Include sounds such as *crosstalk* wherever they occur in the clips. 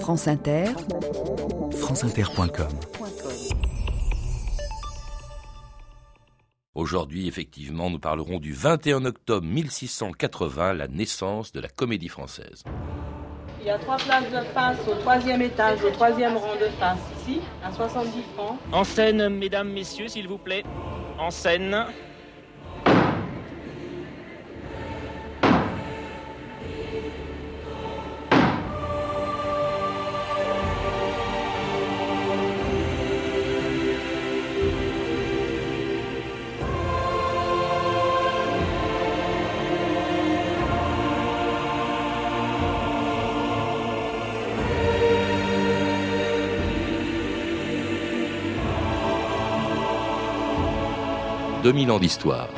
France Inter, franceinter.com Aujourd'hui, effectivement, nous parlerons du 21 octobre 1680, la naissance de la comédie française. Il y a trois places de face au troisième étage, au troisième rang de face, ici, à 70 francs. En scène, mesdames, messieurs, s'il vous plaît. En scène. 2000 ans d'histoire.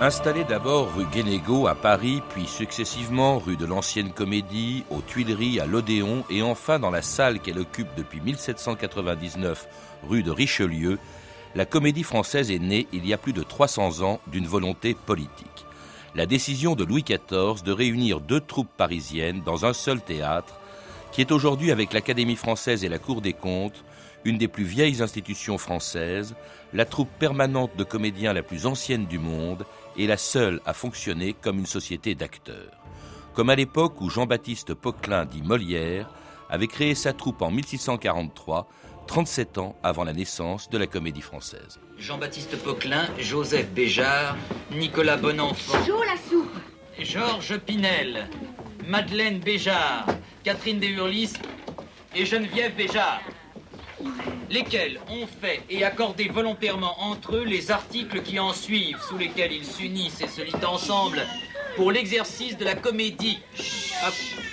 Installé d'abord rue Guénégaud à Paris, puis successivement rue de l'Ancienne Comédie, aux Tuileries, à l'Odéon et enfin dans la salle qu'elle occupe depuis 1799 rue de Richelieu, la comédie française est née il y a plus de 300 ans d'une volonté politique la décision de Louis XIV de réunir deux troupes parisiennes dans un seul théâtre, qui est aujourd'hui avec l'Académie française et la Cour des comptes une des plus vieilles institutions françaises, la troupe permanente de comédiens la plus ancienne du monde et la seule à fonctionner comme une société d'acteurs. Comme à l'époque où Jean-Baptiste Poquelin dit Molière avait créé sa troupe en 1643 37 ans avant la naissance de la comédie française. Jean-Baptiste Poquelin, Joseph Béjart, Nicolas Bonenfant. la soupe Georges Pinel, Madeleine Béjart, Catherine Deshurlis et Geneviève Béjart. Lesquels ont fait et accordé volontairement entre eux les articles qui en suivent, sous lesquels ils s'unissent et se lient ensemble pour l'exercice de la comédie,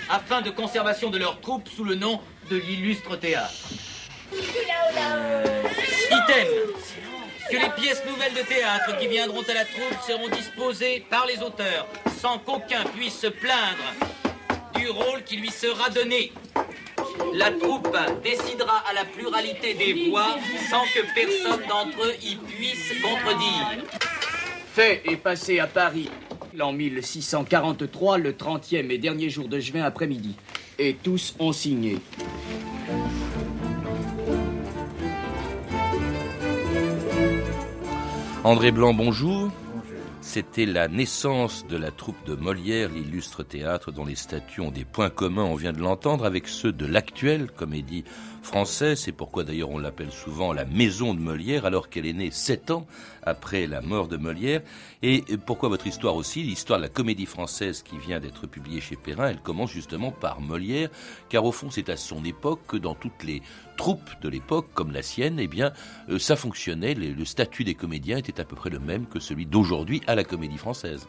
afin de conservation de leur troupe sous le nom de l'illustre théâtre. Item que les pièces nouvelles de théâtre qui viendront à la troupe seront disposées par les auteurs, sans qu'aucun puisse se plaindre du rôle qui lui sera donné. La troupe décidera à la pluralité des voix sans que personne d'entre eux y puisse contredire. Fait et passé à Paris l'an 1643, le 30e et dernier jour de juin après-midi. Et tous ont signé. André Blanc, bonjour. C'était la naissance de la troupe de Molière, l'illustre théâtre dont les statuts ont des points communs, on vient de l'entendre, avec ceux de l'actuelle comédie française. C'est pourquoi d'ailleurs on l'appelle souvent la maison de Molière, alors qu'elle est née sept ans après la mort de Molière. Et pourquoi votre histoire aussi L'histoire de la comédie française qui vient d'être publiée chez Perrin, elle commence justement par Molière, car au fond c'est à son époque que dans toutes les troupes de l'époque, comme la sienne, eh bien, euh, ça fonctionnait. Le, statut des comédiens était à peu près le même que celui d'aujourd'hui à la comédie française.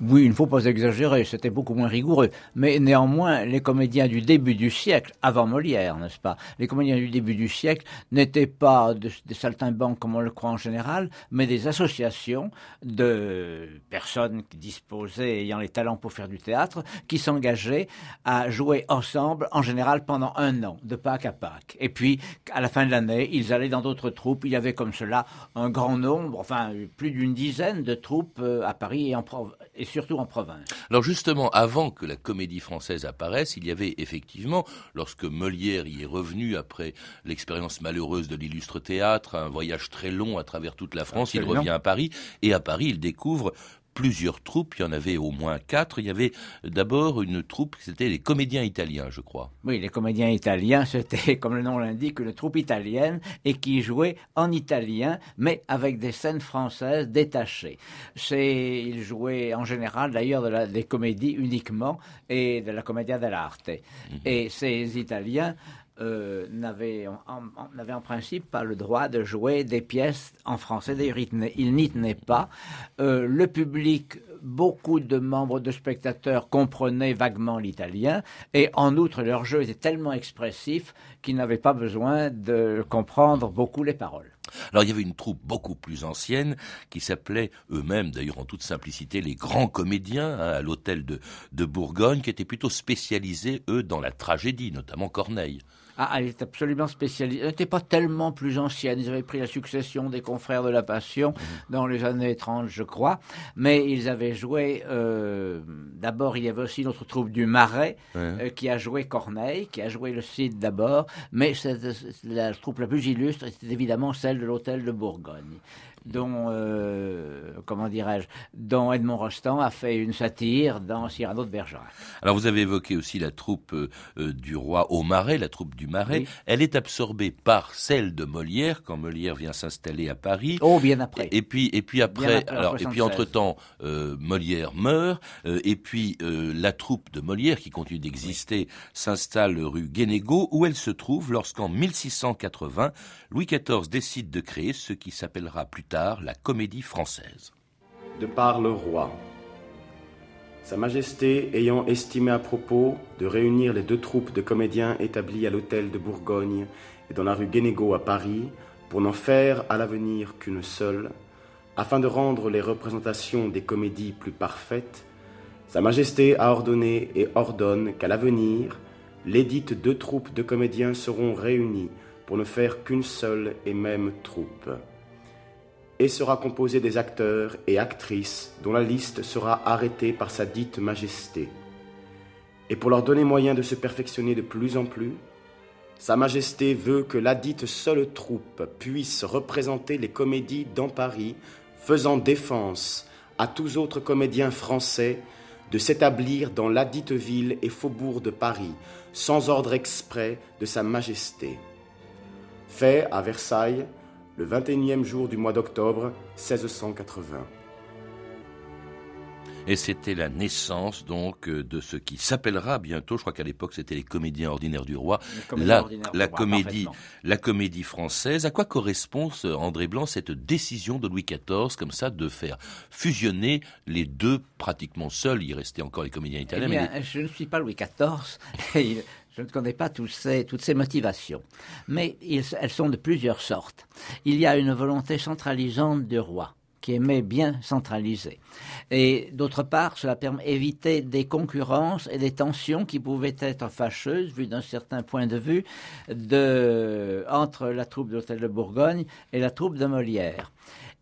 Oui, il ne faut pas exagérer, c'était beaucoup moins rigoureux. Mais néanmoins, les comédiens du début du siècle, avant Molière, n'est-ce pas Les comédiens du début du siècle n'étaient pas des saltimbanques comme on le croit en général, mais des associations de personnes qui disposaient, ayant les talents pour faire du théâtre, qui s'engageaient à jouer ensemble, en général pendant un an, de Pâques à Pâques. Et puis, à la fin de l'année, ils allaient dans d'autres troupes. Il y avait comme cela un grand nombre, enfin plus d'une dizaine de troupes euh, à Paris et, en et surtout en province. Alors justement, avant que la comédie française apparaisse, il y avait effectivement, lorsque Molière y est revenu après l'expérience malheureuse de l'illustre théâtre, un voyage très long à travers toute la France, il revient à Paris, et à Paris, il découvre plusieurs troupes, il y en avait au moins quatre. Il y avait d'abord une troupe, c'était les comédiens italiens, je crois. Oui, les comédiens italiens, *laughs* c'était, comme le nom l'indique, une troupe italienne et qui jouait en italien, mais avec des scènes françaises détachées. C'est, ils jouaient en général d'ailleurs des comédies uniquement et de la commedia dell'arte. Mhm. Et ces Italiens euh, n'avait en, principe pas le droit de jouer des pièces en français. D'ailleurs, il, n'y tenait pas. Euh, le public, beaucoup de membres de spectateurs comprenaient vaguement l'italien, et en outre, leur jeu était tellement expressif qu'ils n'avaient pas besoin de comprendre beaucoup les paroles. Alors il y avait une troupe beaucoup plus ancienne qui s'appelait eux-mêmes, d'ailleurs en toute simplicité, les grands comédiens hein, à l'hôtel de, de Bourgogne, qui étaient plutôt spécialisés, eux, dans la tragédie, notamment Corneille. Ah, elle est absolument spécialisée. Elle n'était pas tellement plus ancienne. Ils avaient pris la succession des confrères de la Passion mhm. dans les années 30, je crois. Mais ils avaient joué. Euh, d'abord, il y avait aussi notre troupe du Marais euh, qui a joué Corneille, qui a joué le Cid d'abord. Mais la troupe la plus illustre, c'était évidemment celle de l'Hôtel de Bourgogne dont, euh, comment dirais-je, dont Edmond Rostand a fait une satire dans Cyrano de Bergerac. Alors vous avez évoqué aussi la troupe euh, euh, du roi au Marais, la troupe du Marais. Elle est absorbée par celle de Molière quand Molière vient s'installer à Paris. Oh, bien après. Et puis, et puis après, alors, et puis entre temps, Molière meurt, et puis la troupe de Molière qui continue d'exister s'installe rue Guénégaud, où elle se trouve lorsqu'en 1680 Louis XIV décide de créer ce qui s'appellera plus tard la comédie française. De par le roi. Sa Majesté ayant estimé à propos de réunir les deux troupes de comédiens établis à l'hôtel de Bourgogne et dans la rue Guénégaud à Paris, pour n'en faire à l'avenir qu'une seule, afin de rendre les représentations des comédies plus parfaites, Sa Majesté a ordonné et ordonne qu'à l'avenir, lesdites deux troupes de comédiens seront réunies pour ne faire qu'une seule et même troupe et sera composé des acteurs et actrices dont la liste sera arrêtée par sa dite majesté. Et pour leur donner moyen de se perfectionner de plus en plus, Sa Majesté veut que la dite seule troupe puisse représenter les comédies dans Paris, faisant défense à tous autres comédiens français de s'établir dans la dite ville et faubourg de Paris, sans ordre exprès de Sa Majesté. Fait à Versailles le 21e jour du mois d'octobre 1680. Et c'était la naissance donc euh, de ce qui s'appellera bientôt, je crois qu'à l'époque c'était les comédiens ordinaires du roi, la, la comédie, la comédie française. À quoi correspond, André Blanc, cette décision de Louis XIV comme ça de faire fusionner les deux pratiquement seuls, il restait encore les comédiens italiens. Eh bien, Je ne suis pas Louis XIV. *laughs* Je ne connais pas toutes ces motivations, mais elles sont de plusieurs sortes. Il y a une volonté centralisante du roi qui aimait bien centraliser. Et d'autre part, cela permet d'éviter des concurrences et des tensions qui pouvaient être fâcheuses, vu d'un certain point de vue, de, entre la troupe de l'Hôtel de Bourgogne et la troupe de Molière.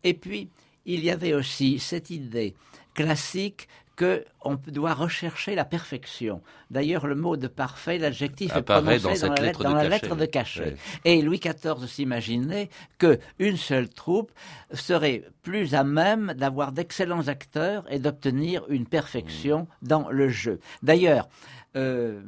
Et puis, il y avait aussi cette idée classique qu'on doit rechercher la perfection. D'ailleurs, le mot de parfait, l'adjectif est prononcé dans, la, lettre, de cachet. Et Louis XIV s'imaginait qu'une seule troupe serait plus à même d'avoir d'excellents acteurs et d'obtenir une perfection mmh. dans le jeu. D'ailleurs, euh,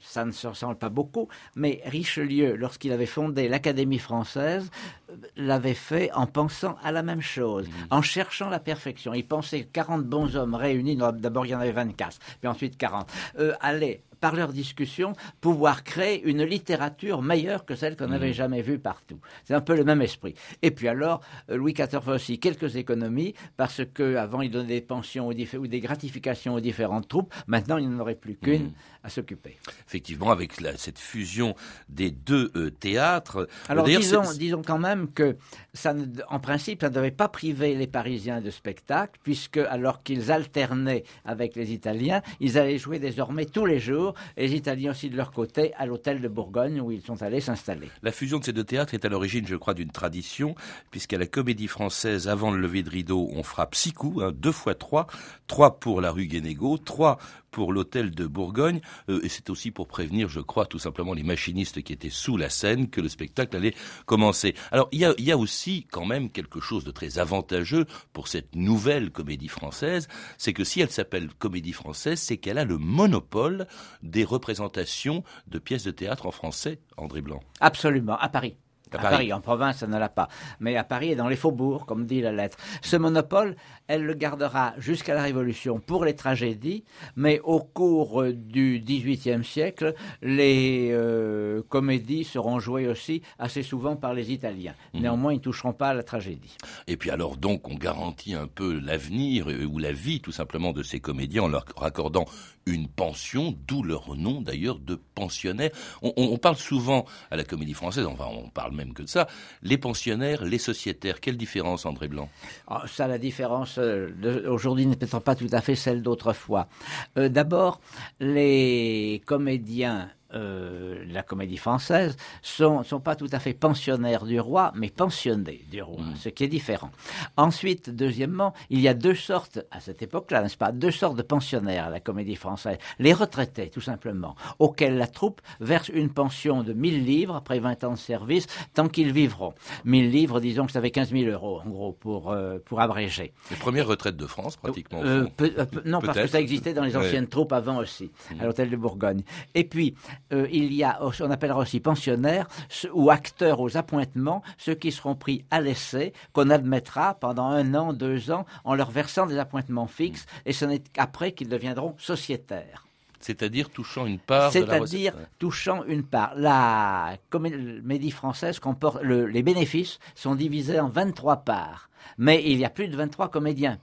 ça ne se ressemble pas beaucoup, mais Richelieu, lorsqu'il avait fondé l'Académie française, euh, l'avait fait en pensant à la même chose, mmh. en cherchant la perfection. Il pensait 40 bons hommes réunis, d'abord il y en avait 24, puis ensuite 40, euh, allaient par leur discussion, pouvoir créer une littérature meilleure que celle qu'on n'avait mmh. jamais vue partout. C'est un peu le même esprit. Et puis alors, euh, Louis XIV fait aussi quelques économies, parce qu'avant, il donnait des pensions ou des gratifications aux différentes troupes. Maintenant, il n'en aurait plus qu'une mmh. À s'occuper. Effectivement, avec cette fusion des deux euh, théâtres. Alors, disons, disons, quand même que, ça en principe, ça ne devait pas priver les Parisiens de spectacle, puisque alors qu'ils alternaient avec les Italiens, ils allaient jouer désormais tous les jours et les Italiens aussi de leur côté à l'hôtel de Bourgogne où ils sont allés s'installer. La fusion de ces deux théâtres est à l'origine, je crois, d'une tradition, puisqu'à la comédie française, avant le lever de rideau, on frappe six coups, hein, deux fois trois, trois pour la rue Guénégaud, trois pour l'hôtel de Bourgogne, euh, et c'est aussi pour prévenir, je crois, tout simplement les machinistes qui étaient sous la scène que le spectacle allait commencer. Alors il y a, y a aussi quand même quelque chose de très avantageux pour cette nouvelle comédie française, c'est que si elle s'appelle comédie française, c'est qu'elle a le monopole des représentations de pièces de théâtre en français, André Blanc. Absolument, à Paris. À, Paris. en province, ça ne l'a pas. Mais à Paris et dans les faubourgs, comme dit la lettre. Ce monopole, elle le gardera jusqu'à la Révolution pour les tragédies, mais au cours du XVIIIe siècle, les euh, comédies seront jouées aussi assez souvent par les Italiens. Mhm. Néanmoins, ils ne toucheront pas à la tragédie. Et puis alors, donc, on garantit un peu l'avenir euh, ou la vie, tout simplement, de ces comédiens en leur raccordant une pension, d'où leur nom d'ailleurs de pensionnaire. On, parle souvent à la comédie française, enfin on parle même que de ça, les pensionnaires, les sociétaires. Quelle différence, André Blanc? Ah, Ça, la différence euh, aujourd'hui n'est peut-être pas tout à fait celle d'autrefois. Euh, d'abord, les comédiens euh, la comédie française sont, sont pas tout à fait pensionnaires du roi, mais pensionnés du roi, Mm. ce qui est différent. Ensuite, deuxièmement, il y a deux sortes, à cette époque-là, n'est-ce pas, deux sortes de pensionnaires à la comédie française. Les retraités, tout simplement, auxquels la troupe verse une pension de 1000 livres après 20 ans de service, tant qu'ils vivront. 1000 livres, disons que ça fait 15 000 euros, en gros, pour, euh, pour abréger. Les premières retraites de France, pratiquement. Euh, peu- euh, non, parce que ça existait dans les Ouais. anciennes troupes avant aussi, à l'hôtel de Bourgogne. Et puis, euh, il y a, on appellera aussi pensionnaires ou acteurs aux appointements, ceux qui seront pris à l'essai, qu'on admettra pendant un an, deux ans, en leur versant des appointements fixes, et ce n'est qu'après qu'ils deviendront sociétaires. C'est-à-dire touchant une part la. C'est-à-dire touchant une part. La comédie française comporte le- les bénéfices sont divisés en 23 parts, mais il y a plus de 23 comédiens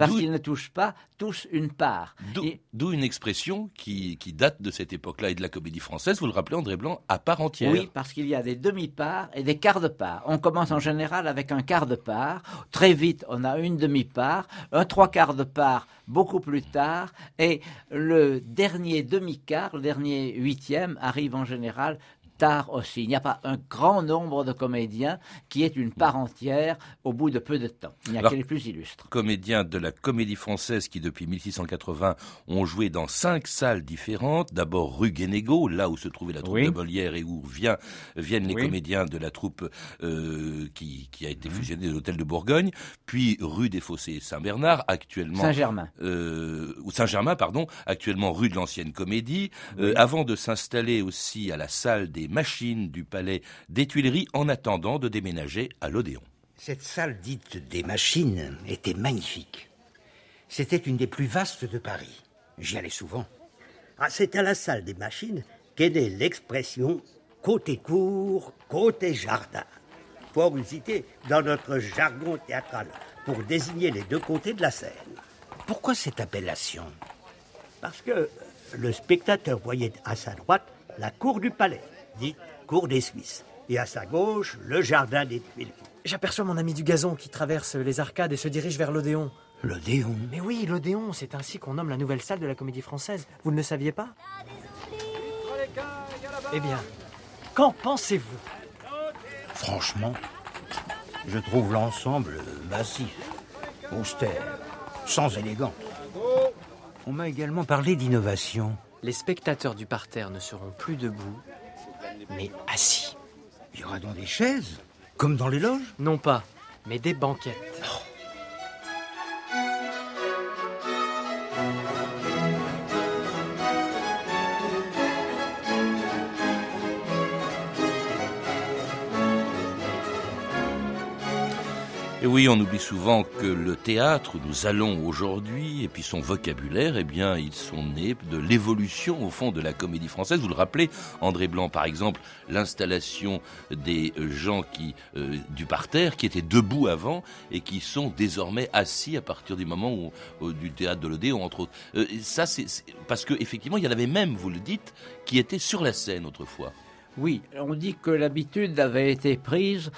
parce qu'ils ne touchent pas tous une part. D'où Et- d'où une expression qui, qui date de cette époque-là et de la comédie française, vous le rappelez, André Blanc, à part entière. Oui, parce qu'il y a des demi-parts et des quarts de part. On commence en général avec un quart de part. Très vite, on a une demi-part, un trois quarts de part beaucoup plus tard. Et le dernier demi-quart, le dernier huitième, arrive en général tard aussi. Il n'y a pas un grand nombre de comédiens qui est une part entière au bout de peu de temps. Il n'y a que les plus illustres. Comédiens de la comédie française qui, depuis 1680, ont joué dans cinq salles différentes. D'abord rue Guénégaud, là où se trouvait la troupe Oui. de Molière et où vient, viennent les Oui. Mhm. comédiens de la troupe euh, qui, qui a été fusionnée de l'hôtel de Bourgogne. Puis rue des Fossés Saint-Bernard, actuellement Saint-Germain. euh, ou Saint-Germain, pardon, actuellement rue de l'Ancienne Comédie, euh, avant de s'installer aussi à la salle des machines du Palais des Tuileries, en attendant de déménager à l'Odéon. Cette salle dite des machines était magnifique. C'était une des plus vastes de Paris. J'y allais souvent. Ah, c'est à la salle des machines qu'est née l'expression côté cour, côté jardin. Fort usité dans notre jargon théâtral pour désigner les deux côtés de la scène. Pourquoi cette appellation? Parce que le spectateur voyait à sa droite la cour du palais, dite cour des Suisses, et à sa gauche le jardin des Tuileries. J'aperçois mon ami du gazon qui traverse les arcades et se dirige vers l'Odéon. L'Odéon Mais oui, l'Odéon, c'est ainsi qu'on nomme la nouvelle salle de la comédie française. Vous ne le saviez pas? Eh bien, qu'en pensez-vous? Franchement, je trouve l'ensemble massif, austère, sans élégance. On m'a également parlé d'innovation. Les spectateurs du parterre ne seront plus debout, mais assis. Il y aura donc des chaises, comme dans les loges? Non pas, mais des banquettes. Et oui, on oublie souvent que le théâtre où nous allons aujourd'hui, et puis son vocabulaire, eh bien, ils sont nés de l'évolution, au fond, de la comédie française. Vous le rappelez, André Blanc, par exemple, l'installation des gens qui, euh, du parterre, qui étaient debout avant, et qui sont désormais assis à partir du moment où, du théâtre de l'Odéon, entre autres. Euh, ça, c'est, parce que, effectivement, il y en avait même, vous le dites, qui étaient sur la scène autrefois. Oui, on dit que l'habitude avait été prise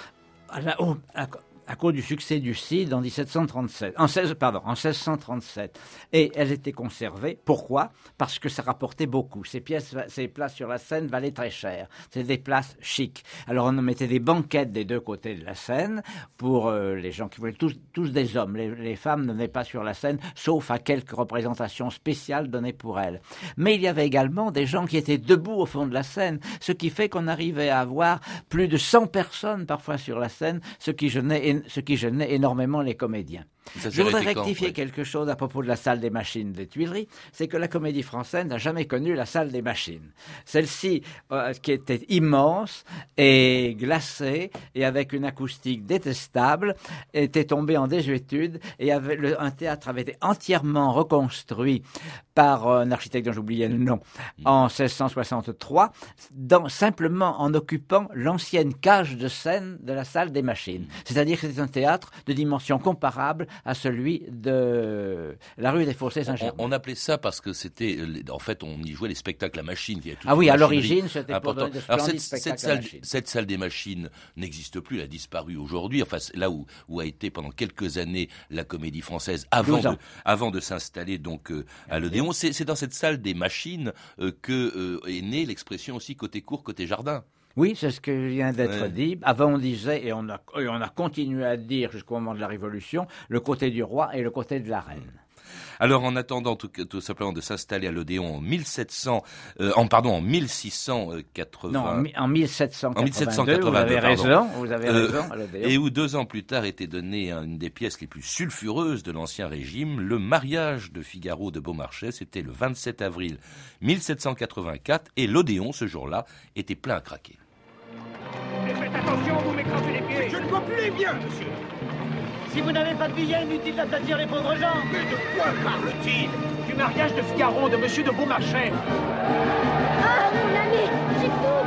à, la- à- à cause du succès du Cid en 1737, en 16, pardon, en 1637, et elle était conservée. Pourquoi? Parce que ça rapportait beaucoup. Ces pièces, ces places sur la scène valaient très cher. C'était des places chics. Alors on mettait des banquettes des deux côtés de la scène pour euh, les gens qui voulaient tous, tous des hommes. Les, les femmes ne venaient pas sur la scène, sauf à quelques représentations spéciales données pour elles. Mais il y avait également des gens qui étaient debout au fond de la scène, ce qui fait qu'on arrivait à avoir plus de 100 personnes parfois sur la scène, ce qui gênait, ce qui gênait énormément les comédiens. Ça Je voudrais quand, rectifier ouais. quelque chose à propos de la salle des machines des Tuileries, c'est que la comédie française n'a jamais connu la salle des machines. Celle-ci, euh, qui était immense et glacée et avec une acoustique détestable, était tombée en désuétude et avait, le- un théâtre avait été entièrement reconstruit par un architecte dont j'oubliais le nom en 1663, dans, simplement en occupant l'ancienne cage de scène de la salle des machines. C'est-à-dire que c'était un théâtre de dimension comparable à celui de la rue des Fossés Saint-Germain. On, appelait ça parce que c'était, en fait, on y jouait les spectacles à machine. ah oui, à l'origine, c'était pour donner de Alors cette, cette, salle, cette salle des machines n'existe plus, elle a disparu aujourd'hui. Enfin, là où, où a été pendant quelques années la Comédie Française avant de, avant de s'installer donc euh, à l'Odéon. C'est dans cette salle des machines euh, que euh, est née l'expression aussi côté court, côté jardin. Oui, c'est ce que vient d'être dit. Avant, on disait, et on a, et on a continué à dire jusqu'au moment de la Révolution, le côté du roi et le côté de la reine. Alors, en attendant tout, simplement de s'installer à l'Odéon en 1700, euh, en pardon, en 1680. Non, en 1782. vous avez raison. Vous avez euh, raison. et où deux ans plus tard était donnée une des pièces les plus sulfureuses de l'ancien régime, le mariage de Figaro de Beaumarchais. C'était le 27 avril 1784 et l'Odéon ce jour-là était plein à craquer. Faites attention, vous m'écrasez les pieds. Je ne vois plus les biens, monsieur. Si vous n'avez pas de billets, inutile d'applaudir les pauvres gens. Mais de quoi parle-t-il? Du mariage de Figaro de Monsieur de Beaumarchais. Ah, mon ami, j'ai tout.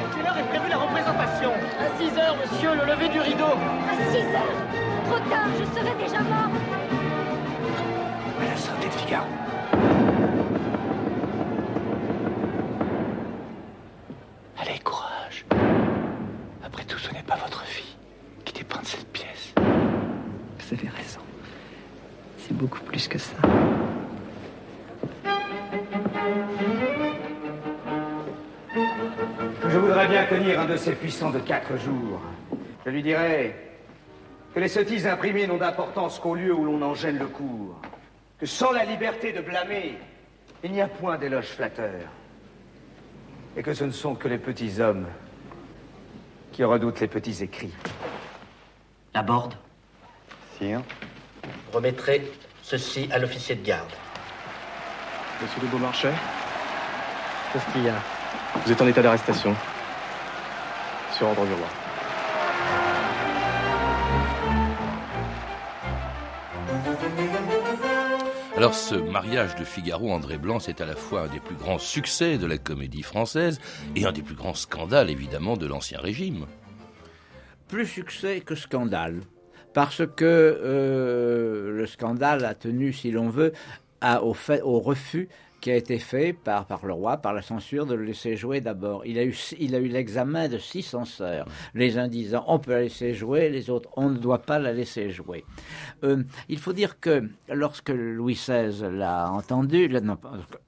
À quelle heure est prévue la représentation? À 6 heures, monsieur, le lever du rideau. À 6 heures Trop tard, je serai déjà mort. À la santé de Figaro. Un de ces puissants de quatre jours. Je lui dirais que les sottises imprimées n'ont d'importance qu'au lieu où l'on en gêne le cours. Que sans la liberté de blâmer, il n'y a point d'éloge flatteur. Et que ce ne sont que les petits hommes qui redoutent les petits écrits. La borde Remettrez ceci à l'officier de garde. Monsieur de Beaumarchais Qu'est-ce qu'il y a? Vous êtes en état d'arrestation. Sur ordre du roi. Alors ce mariage de Figaro André Blanc, c'est à la fois un des plus grands succès de la comédie française et un des plus grands scandales évidemment de l'ancien régime. Plus succès que scandale parce que euh, le scandale a tenu, si l'on veut, au, fait, au refus qui a été fait par, par le roi, par la censure, de le laisser jouer d'abord. Il a eu, il a eu l'examen de six censeurs, les uns disant on peut la laisser jouer, les autres on ne doit pas la laisser jouer. Euh, il faut dire que lorsque Louis XVI l'a entendu,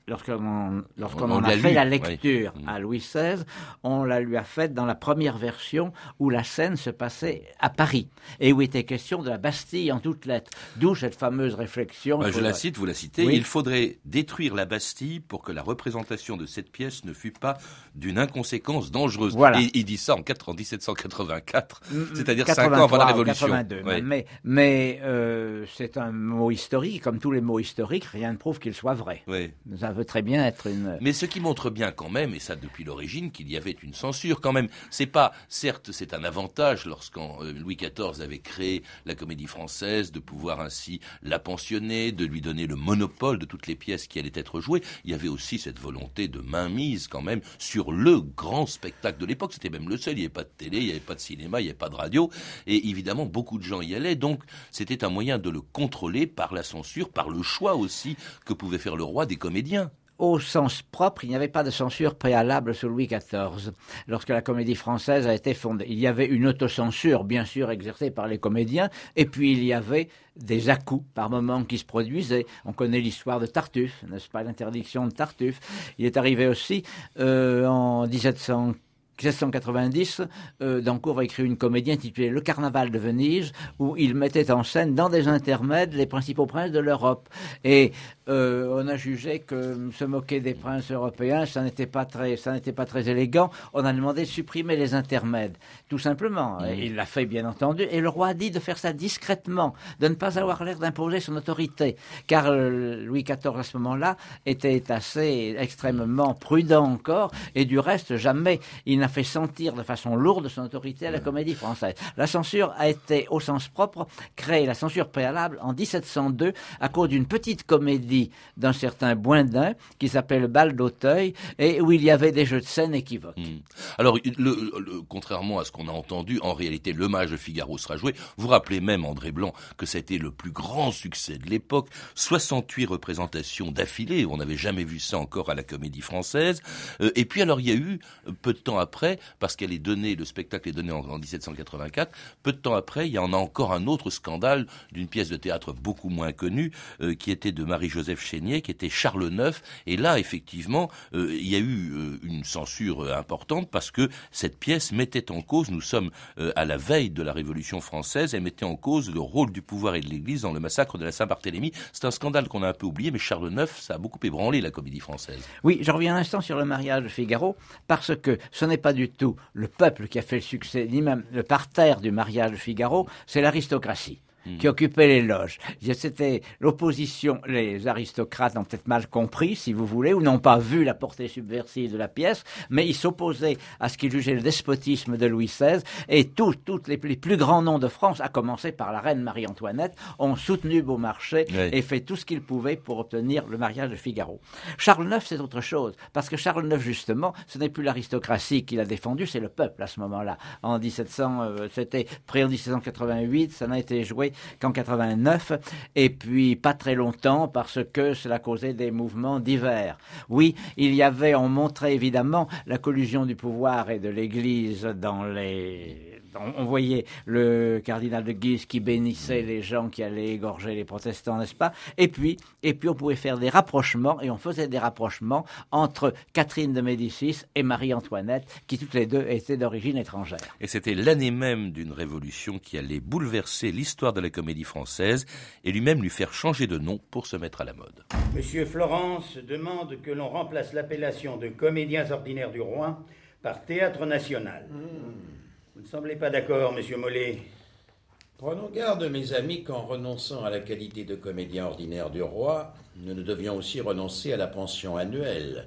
lorsqu'on lorsqu'on en a fait la lecture à Louis XVI, on la lui a faite dans la première version où la scène se passait à Paris et où était question de la Bastille en toutes lettres. D'où cette fameuse réflexion. je la cite, vous la citez. Il faudrait détruire la Bastille pour que la représentation de cette pièce ne fût pas d'une inconséquence dangereuse. Et il dit ça en, 1784, mm, mm, c'est-à-dire cinq ans avant la Révolution. Mais, mais euh, c'est un mot historique, comme tous les mots historiques, rien ne prouve qu'il soit vrai. Ça veut très bien être une. Mais ce qui montre bien quand même, et ça depuis l'origine, qu'il y avait une censure quand même. C'est pas, certes, c'est un avantage lorsqu'en euh, Louis XIV avait créé la Comédie Française de pouvoir ainsi la pensionner, de lui donner le monopole de toutes les pièces qui allaient être jouées il y avait aussi cette volonté de mainmise quand même sur le grand spectacle de l'époque. C'était même le seul. Il n'y avait pas de télé, il n'y avait pas de cinéma, il n'y avait pas de radio. Et évidemment, beaucoup de gens y allaient. Donc, c'était un moyen de le contrôler par la censure, par le choix aussi que pouvait faire le roi des comédiens au sens propre, il n'y avait pas de censure préalable sous Louis XIV. Lorsque la comédie française a été fondée, il y avait une autocensure, bien sûr, exercée par les comédiens, et puis il y avait des à-coups par moments qui se produisaient. On connaît l'histoire de Tartuffe, n'est-ce pas, l'interdiction de Tartuffe. Il est arrivé aussi euh, en 1700 1790, euh, Dancourt va écrire une comédie intitulée Le Carnaval de Venise, où il mettait en scène dans des intermèdes les principaux princes de l'Europe. Et euh, on a jugé que se moquer des princes européens, ça n'était pas très, ça n'était pas très élégant. On a demandé de supprimer les intermèdes, tout simplement. Mmh. il l'a fait, bien entendu. Et le roi a dit de faire ça discrètement, de ne pas avoir l'air d'imposer son autorité, car euh, Louis XIV à ce moment-là était assez extrêmement prudent encore, et du reste jamais il a fait sentir de façon lourde son autorité à la comédie française. La censure a été, au sens propre, créée, la censure préalable, en 1702, à cause d'une petite comédie comédie d'un certain Boindin qui s'appelait Le bal d'Auteuil et où il y avait des jeux de scène équivoques. Hmm. Alors, contrairement à ce qu'on a entendu, en réalité, le mage de Figaro sera joué. Vous rappelez même, André Blanc, que c'était le plus grand succès de l'époque. 68 représentations d'affilée, on n'avait jamais vu ça encore à la comédie française. Euh, et puis alors, il y a eu, peu de temps après, parce qu'elle est donnée, le spectacle est donné en, en 1784, peu de temps après, il y en a encore un autre scandale d'une pièce de théâtre beaucoup moins connue, euh, qui était de Marie-Joseph Chénier, qui était Charles IX. Et là, effectivement, euh, il y a eu euh, une censure importante parce que cette pièce mettait en cause, nous sommes à la veille de la Révolution française, elle mettait en cause le rôle du pouvoir et de l'Église dans le massacre de la Saint-Barthélemy. C'est un scandale qu'on a un peu oublié, mais Charles IX, ça a beaucoup ébranlé la comédie française. Oui, je reviens un instant sur le mariage de Figaro, parce que ce n'est pas du tout le peuple qui a fait le succès, ni même le parterre du mariage de Figaro, c'est l'aristocratie. Hmm. qui occupait les loges. C'était l'opposition, les aristocrates ont peut-être mal compris, si vous voulez, ou n'ont pas vu la portée subversive de la pièce, mais ils s'opposaient à ce qu'ils jugeaient le despotisme de Louis XVI, et tous les, plus grands noms de France, à commencer par la reine Marie-Antoinette, ont soutenu Beaumarchais et fait tout ce qu'ils pouvaient pour obtenir le mariage de Figaro. Charles IX, c'est autre chose, parce que Charles IX, justement, ce n'est plus l'aristocratie qui l'a défendu, c'est le peuple à ce moment-là. En 1700, euh, c'était près en 1788, ça n'a été joué qu'en 89, et puis pas très longtemps parce que cela causait des mouvements divers. Oui, il y avait, on montrait évidemment la collusion du pouvoir et de l'Église dans les on, voyait le cardinal de Guise qui bénissait les gens qui allaient égorger les protestants, n'est-ce pas? Et puis, et puis on pouvait faire des rapprochements, et on faisait des rapprochements entre Catherine de Médicis et Marie-Antoinette, qui toutes les deux étaient d'origine étrangère. Et c'était l'année même d'une révolution qui allait bouleverser l'histoire de la comédie française et lui-même lui faire changer de nom pour se mettre à la mode. Monsieur Florence demande que l'on remplace l'appellation de comédiens ordinaires du roi par théâtre national. Hmm. Vous ne semblez pas d'accord, monsieur Mollet. Prenons garde, mes amis, qu'en renonçant à la qualité de comédien ordinaire du roi, nous ne devions aussi renoncer à la pension annuelle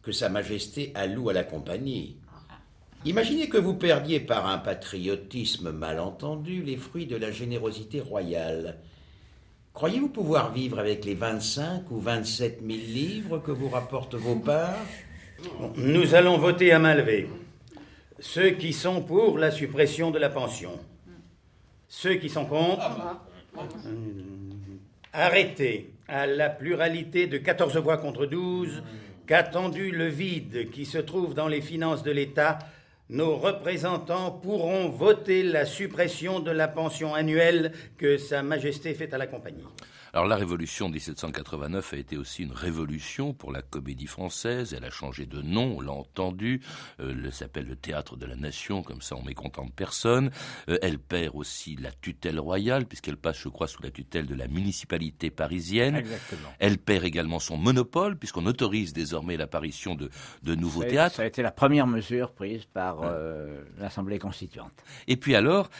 que Sa Majesté alloue à la compagnie. Imaginez que vous perdiez par un patriotisme mal entendu les fruits de la générosité royale. Croyez-vous pouvoir vivre avec les 25 ou 27 000 livres que vous rapportent vos parts? Nous allons voter à main levée ceux qui sont pour la suppression de la pension. Ceux qui sont contre. Arrêtez à la pluralité de 14 voix contre 12 qu'attendu le vide qui se trouve dans les finances de l'État, nos représentants pourront voter la suppression de la pension annuelle que Sa Majesté fait à la compagnie. Alors la révolution de 1789 a été aussi une révolution pour la comédie française. Elle a changé de nom, on l'a entendu. Euh, elle s'appelle le théâtre de la nation, comme ça on mécontente personne. Euh, elle perd aussi la tutelle royale, puisqu'elle passe, je crois, sous la tutelle de la municipalité parisienne. Exactement. Elle perd également son monopole, puisqu'on autorise désormais l'apparition de, de nouveaux théâtres. Ça a été la première mesure prise par euh, l'Assemblée constituante. Et puis alors,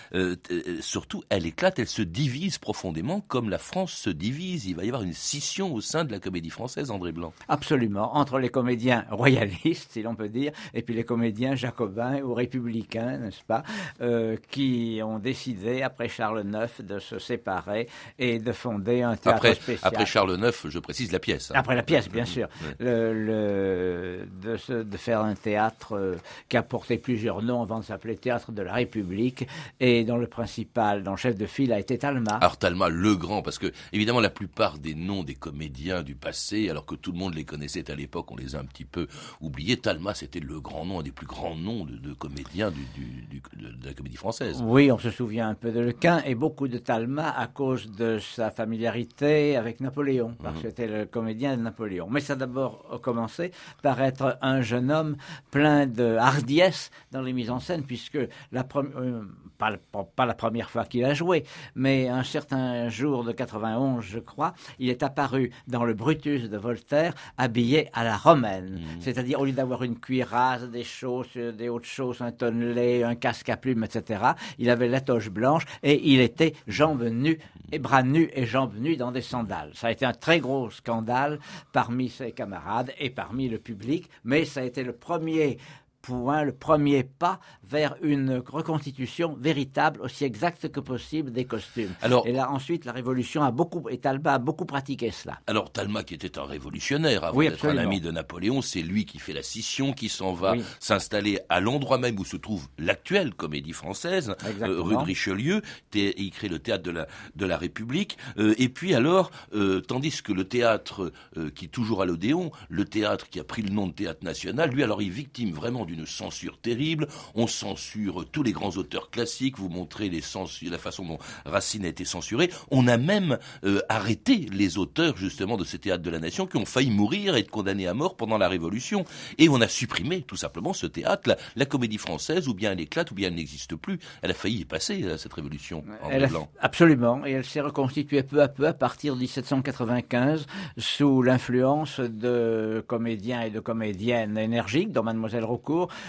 surtout, elle éclate, elle se divise profondément, comme la France se divise, il va y avoir une scission au sein de la comédie française, André Blanc. Absolument, entre les comédiens royalistes, si l'on peut dire, et puis les comédiens jacobins ou républicains, n'est-ce pas, euh, qui ont décidé, après Charles IX, de se séparer et de fonder un théâtre après, spécial. Après Charles IX, je précise la pièce. Hein. Après la pièce, bien sûr. *laughs* Le, de, de, faire un théâtre euh, qui a porté plusieurs noms avant de s'appeler Théâtre de la République, et dont le principal, dont le chef de file a été Talma. Alors Talma, le grand, parce que évidemment, évidemment, la plupart des noms des comédiens du passé, alors que tout le monde les connaissait à l'époque, on les a un petit peu oubliés. Talma, c'était le grand nom, un des plus grands noms de, comédiens de, la comédie française. Oui, on se souvient un peu de Lequin et beaucoup de Talma à cause de sa familiarité avec Napoléon, parce mhm. que c'était le comédien de Napoléon. Mais ça a d'abord commencé par être un jeune homme plein de hardiesse dans les mises en scène, puisque la euh, pas, pas la première fois qu'il a joué, mais un certain jour de 91, je crois, il est apparu dans le Brutus de Voltaire habillé à la romaine. Mmh. C'est-à-dire, au lieu d'avoir une cuirasse, des chausses, des hautes chausses, un tonnelet, un casque à plumes, etc., il avait la toche blanche et il était jambes nues et bras nus et jambes nues dans des sandales. Ça a été un très gros scandale parmi ses camarades et parmi le public, mais ça a été le premier point, le premier pas vers une reconstitution véritable, aussi exacte que possible des costumes. Alors, et là, ensuite, la Révolution a beaucoup, et Talma a beaucoup pratiqué cela. Alors, Talma, qui était un révolutionnaire avant Oui, d'être un ami de Napoléon, c'est lui qui fait la scission, qui s'en va Oui. s'installer à l'endroit même où se trouve l'actuelle comédie française, euh, rue de Richelieu. Il crée le théâtre de la, de la République. Euh, et puis alors, euh, tandis que le théâtre qui est toujours à l'Odéon, le théâtre qui a pris le nom de théâtre national, lui, alors, il est victime vraiment d'une censure terrible. On censure tous les grands auteurs classiques. Vous montrez les la façon dont Racine a été censuré. On a même euh, arrêté les auteurs, justement, de ce théâtre de la nation qui ont failli mourir et être condamnés à mort pendant la Révolution. Et on a supprimé, tout simplement, ce théâtre. La, la comédie française, ou bien elle éclate, ou bien elle n'existe plus. Elle a failli y passer, euh, cette Révolution, en Elle a- blanc. absolument, et elle s'est reconstituée peu à peu à partir de 1795 sous l'influence de comédiens et de comédiennes énergiques, dont Mademoiselle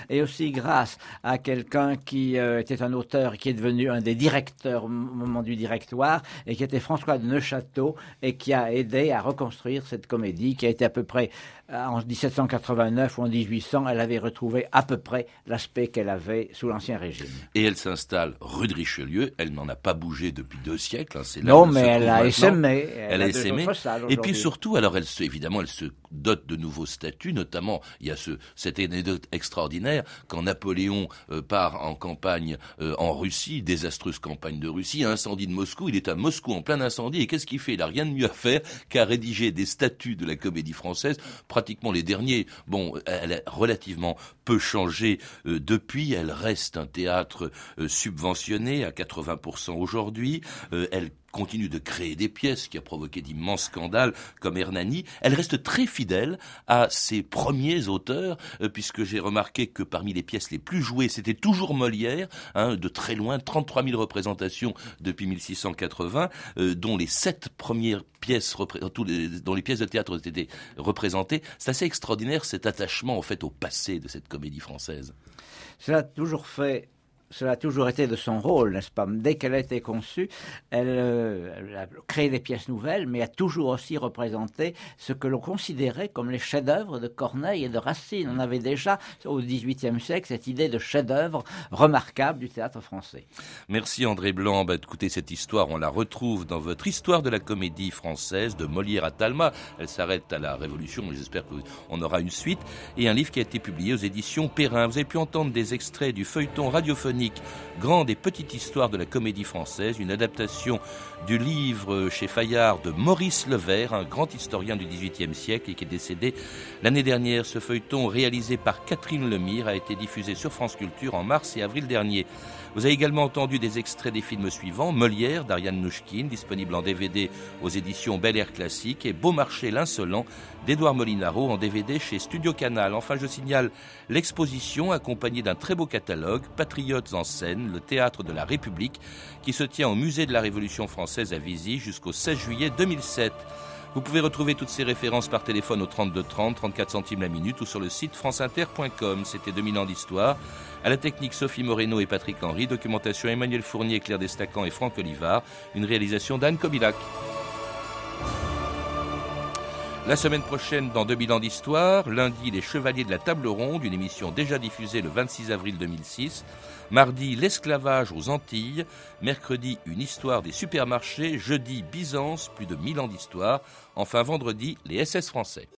Et aussi grâce à quelqu'un qui euh, était un auteur qui est devenu un des directeurs au moment du directoire et qui était François de Neufchâteau et qui a aidé à reconstruire cette comédie qui a été à peu près euh, en 1789 ou en 1800, elle avait retrouvé à peu près l'aspect qu'elle avait sous l'Ancien Régime. Et elle s'installe rue de Richelieu. Elle n'en a pas bougé depuis deux siècles. hein, c'est là Non, où elle mais se elle trouve a essaimé. Elle Elle, a a essaimé. Et puis surtout, alors elle se, évidemment, elle se dote de nouveaux statuts. Notamment, il y a ce, cette anecdote extraordinaire quand Napoléon euh, part en campagne euh, en Russie, désastreuse campagne de Russie, incendie de Moscou. Il est à Moscou en plein incendie. Et qu'est-ce qu'il fait? Il a rien de mieux à faire qu'à rédiger des statuts de la comédie française. Pratiquement les derniers. Bon, elle a relativement peu changé euh, depuis. Elle reste un théâtre euh, subventionné à 80% aujourd'hui. Euh, elle continue de créer des pièces qui a provoqué d'immenses scandales comme Hernani. Elle reste très fidèle à ses premiers auteurs euh, puisque j'ai remarqué que parmi les pièces les plus jouées, c'était toujours Molière, hein, de très loin, 33 000 représentations depuis 1680, euh, dont les sept premières pièces, dont les pièces de théâtre ont été représentées. C'est assez extraordinaire cet attachement en fait au passé de cette comédie française. Cela a toujours fait. Cela a toujours été de son rôle, n'est-ce pas? Dès qu'elle a été conçue, elle, euh, elle a créé des pièces nouvelles, mais a toujours aussi représenté ce que l'on considérait comme les chefs-d'œuvre de Corneille et de Racine. On avait déjà, au XVIIIe siècle, cette idée de chef-d'œuvre remarquable du théâtre français. Merci André Blanc. Bah, écoutez, cette histoire, on la retrouve dans votre histoire de la comédie française de Molière à Talma. Elle s'arrête à la Révolution, mais j'espère qu'on aura une suite. Et un livre qui a été publié aux éditions Perrin. Vous avez pu entendre des extraits du feuilleton radiophonique Grande et petite histoire de la comédie française, une adaptation du livre chez Fayard de Maurice Levert, un grand historien du XVIIIe siècle et qui est décédé l'année dernière. Ce feuilleton, réalisé par Catherine Lemire, a été diffusé sur France Culture en mars et avril dernier. Vous avez également entendu des extraits des films suivants Molière d'Ariane Nouchkine, disponible en DVD aux éditions Bel Air Classique, et Beaumarchais l'Insolent d'Édouard Molinaro en DVD chez Studio Canal. Enfin, je signale l'exposition accompagnée d'un très beau catalogue, Patriotes en scène, le théâtre de la République, qui se tient au musée de la Révolution française à Visy jusqu'au 16 juillet 2007. Vous pouvez retrouver toutes ces références par téléphone au 32 30, 34 centimes la minute ou sur le site franceinter.com. C'était 2000 ans d'histoire. À la technique Sophie Moreno et Patrick Henry, documentation Emmanuel Fournier, Claire Destacan et Franck Olivard, une réalisation d'Anne Kobilac. La semaine prochaine, dans 2000 ans d'histoire, lundi, les Chevaliers de la Table Ronde, une émission déjà diffusée le 26 avril 2006. Mardi, l'esclavage aux Antilles. Mercredi, une histoire des supermarchés. Jeudi, Byzance, plus de 1000 ans d'histoire. Enfin, vendredi, les SS français.